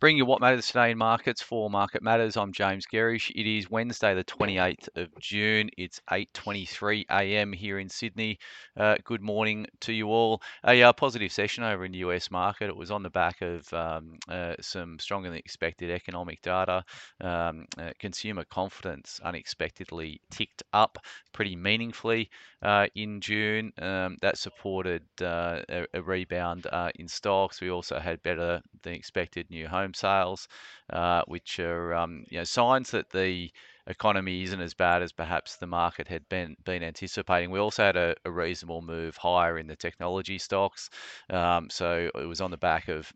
Bring you what matters today in markets for Market Matters. I'm James Gerrish. It is Wednesday, the 28th of June. It's 8:23 a.m. here in Sydney. Uh, good morning to you all. A uh, positive session over in the US market. It was on the back of um, uh, some stronger than expected economic data. Um, uh, consumer confidence unexpectedly ticked up pretty meaningfully uh, in June. Um, that supported a, a, rebound in stocks. We also had better than expected new home home sales, uh, which are um, you know signs that the economy isn't as bad as perhaps the market had been been anticipating. We also had a, a reasonable move higher in the technology stocks, um, so it was on the back of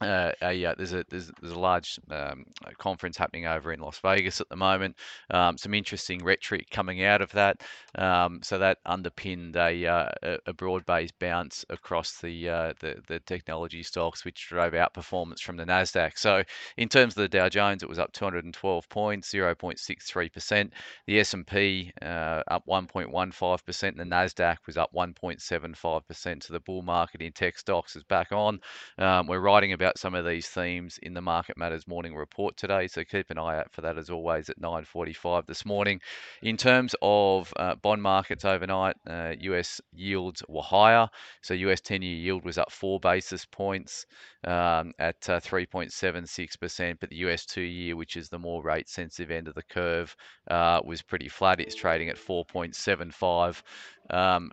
uh, a, uh, there's a there's, there's a large um, conference happening over in Las Vegas at the moment. Um, some interesting rhetoric coming out of that. Um, so that underpinned a, uh, a broad-based bounce across the, uh, the, the technology stocks, which drove outperformance from the Nasdaq. So in terms of the Dow Jones, it was up 212 points, 0.63 percent. The S&P uh, up 1.15 percent. The Nasdaq was up 1.75 percent. So the bull market in tech stocks is back on. Um, we're writing about some of these themes in the Market Matters morning report today, so keep an eye out for that as always at 9:45 this morning. In terms of uh, bond markets overnight, uh, US yields were higher, so US 10-year yield was up four basis points um, at uh, 3.76%, but the US two-year, which is the more rate-sensitive end of the curve, uh, was pretty flat. It's trading at 4.75 um,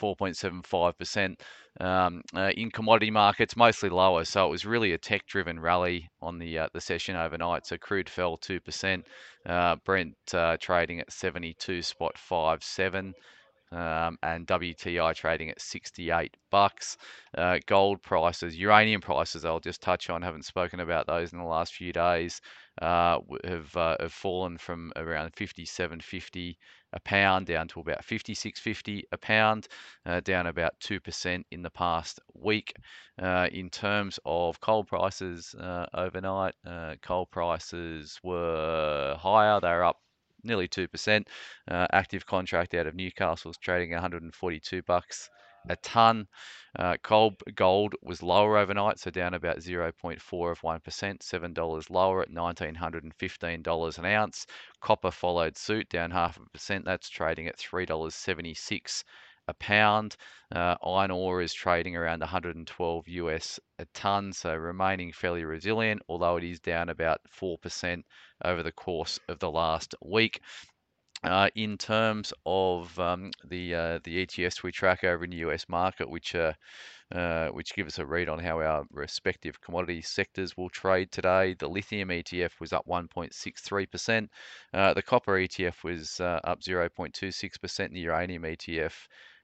4.75%. Um, uh, in commodity markets, mostly lower. So it was really a tech-driven rally on the uh, the session overnight. So crude fell two percent. Uh, Brent uh, trading at 72 spot five seven. Um, and WTI trading at 68 bucks. Uh, gold prices, uranium prices, I'll just touch on. Haven't spoken about those in the last few days. Uh, have uh, have fallen from around 57.50 a pound down to about 56.50 a pound, uh, down about 2% in the past week. Uh, in terms of coal prices uh, overnight, coal prices were higher. They're up nearly 2%. Uh, active contract out of Newcastle is trading 142 bucks a ton. Uh, gold, gold was lower overnight, so down about 0.4 of 1%, $7 lower at $1,915 an ounce. Copper followed suit, down half a percent. That's trading at $3.76 a pound. Uh, iron ore is trading around 112 US a ton, so remaining fairly resilient, although it is down about 4% over the course of the last week. Uh, in terms of um, the uh, the ETFs we track over in the US market, which uh, uh, which give us a read on how our respective commodity sectors will trade today. The lithium ETF was up 1.63%. Uh, the copper ETF was uh, up 0.26%. The uranium ETF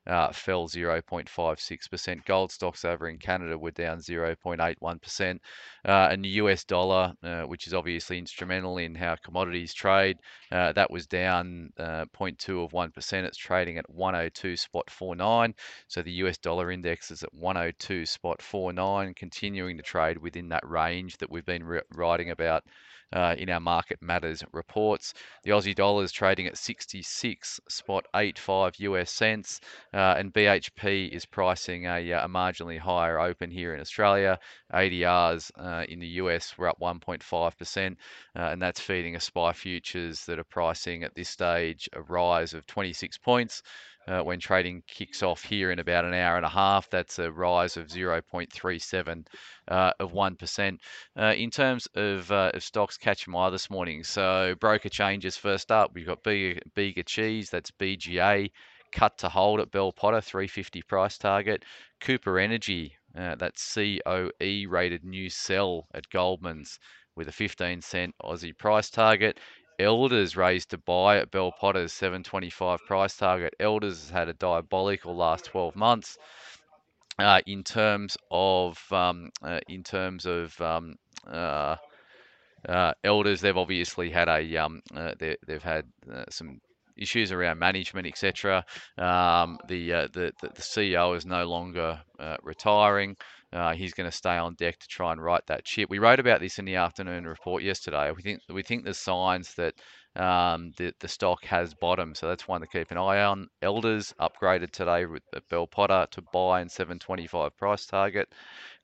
uh, fell 0.56%. Gold stocks over in Canada were down 0.81%. Uh, and the US dollar, uh, which is obviously instrumental in how commodities trade, uh, that was down uh, 0.2 of 1%. It's trading at 102 spot 49. So the US dollar index is at 102 spot 49, continuing to trade within that range that we've been writing about uh, in our Market Matters reports. The Aussie dollar is trading at 66 spot 85 US cents, uh, and BHP is pricing a, uh, a, marginally higher open here in Australia. ADRs uh, in the US were up 1.5%, uh, and that's feeding a SPI futures that are pricing at this stage a rise of 26 points. Uh, when trading kicks off here in about an hour and a half. That's a rise of 0.37 uh, of 1%. Uh, in terms of, uh, of stocks catching my eye this morning, so broker changes first up. We've got Bega, Bega Cheese, that's BGA, cut to hold at Bell Potter, 350 price target. Cooper Energy, uh, that's COE rated new sell at Goldman's with a 15 cent Aussie price target. Elders raised to buy at Bell Potter's 725 price target. Elders has had a diabolical last 12 months. Uh, in terms of um, uh, in terms of um, uh, uh elders, they've obviously had a um, uh, they, have had uh, some issues around management, etc. Um, the, the, the CEO is no longer retiring. Uh, he's going to stay on deck to try and right that chip. We wrote about this in the afternoon report yesterday. We think we think there's signs that um, the, the stock has bottomed, so that's one to keep an eye on. Elders upgraded today with Bell Potter to buy and 725 price target.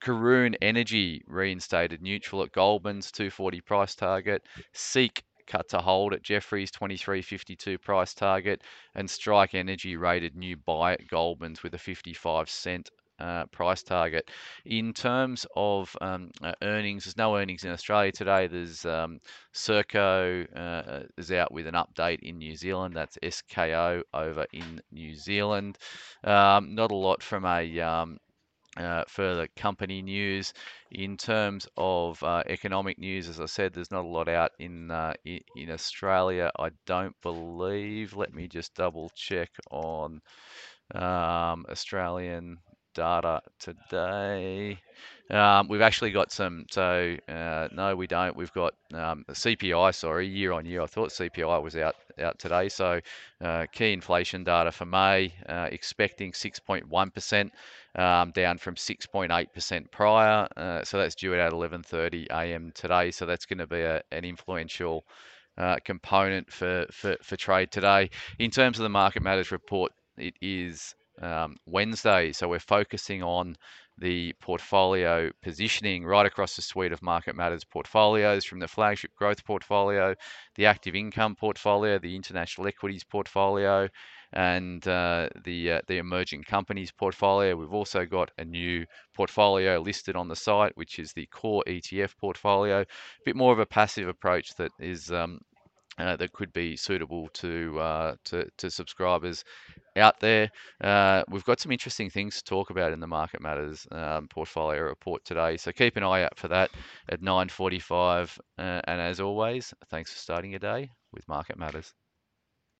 Karoon Energy reinstated neutral at Goldman's 240 price target. Seek cut to hold at Jefferies 23.52 price target, and Strike Energy rated new buy at Goldman's with a 55 cent uh, price target. In terms of um, uh, earnings, there's no earnings in Australia today. There's um, Serko uh, is out with an update in New Zealand. That's SKO over in New Zealand. Um, not a lot from a um, uh, further company news. In terms of uh, economic news, as I said, there's not a lot out in, uh, in, Australia. I don't believe. Let me just double check on um, Australian data today. Um, we've actually got some, so uh, no, we don't. We've got um, CPI, sorry, year on year. I thought CPI was out out today. So uh, key inflation data for May, uh, expecting 6.1%, um, down from 6.8% prior. Uh, so that's due at 11:30 a.m. today. So that's going to be a, an influential uh, component for, for for trade today. In terms of the market matters report, it is um, Wednesday. So we're focusing on the portfolio positioning right across the suite of market matters portfolios from the flagship growth portfolio, the active income portfolio, the international equities portfolio, and uh, the uh, the emerging companies portfolio. We've also got a new portfolio listed on the site, which is the core ETF portfolio. A bit more of a passive approach that is um, uh, that could be suitable to, uh, to, to subscribers out there. Uh, we've got some interesting things to talk about in the Market Matters um, portfolio report today, so keep an eye out for that at 9:45. Uh, and as always, thanks for starting your day with Market Matters.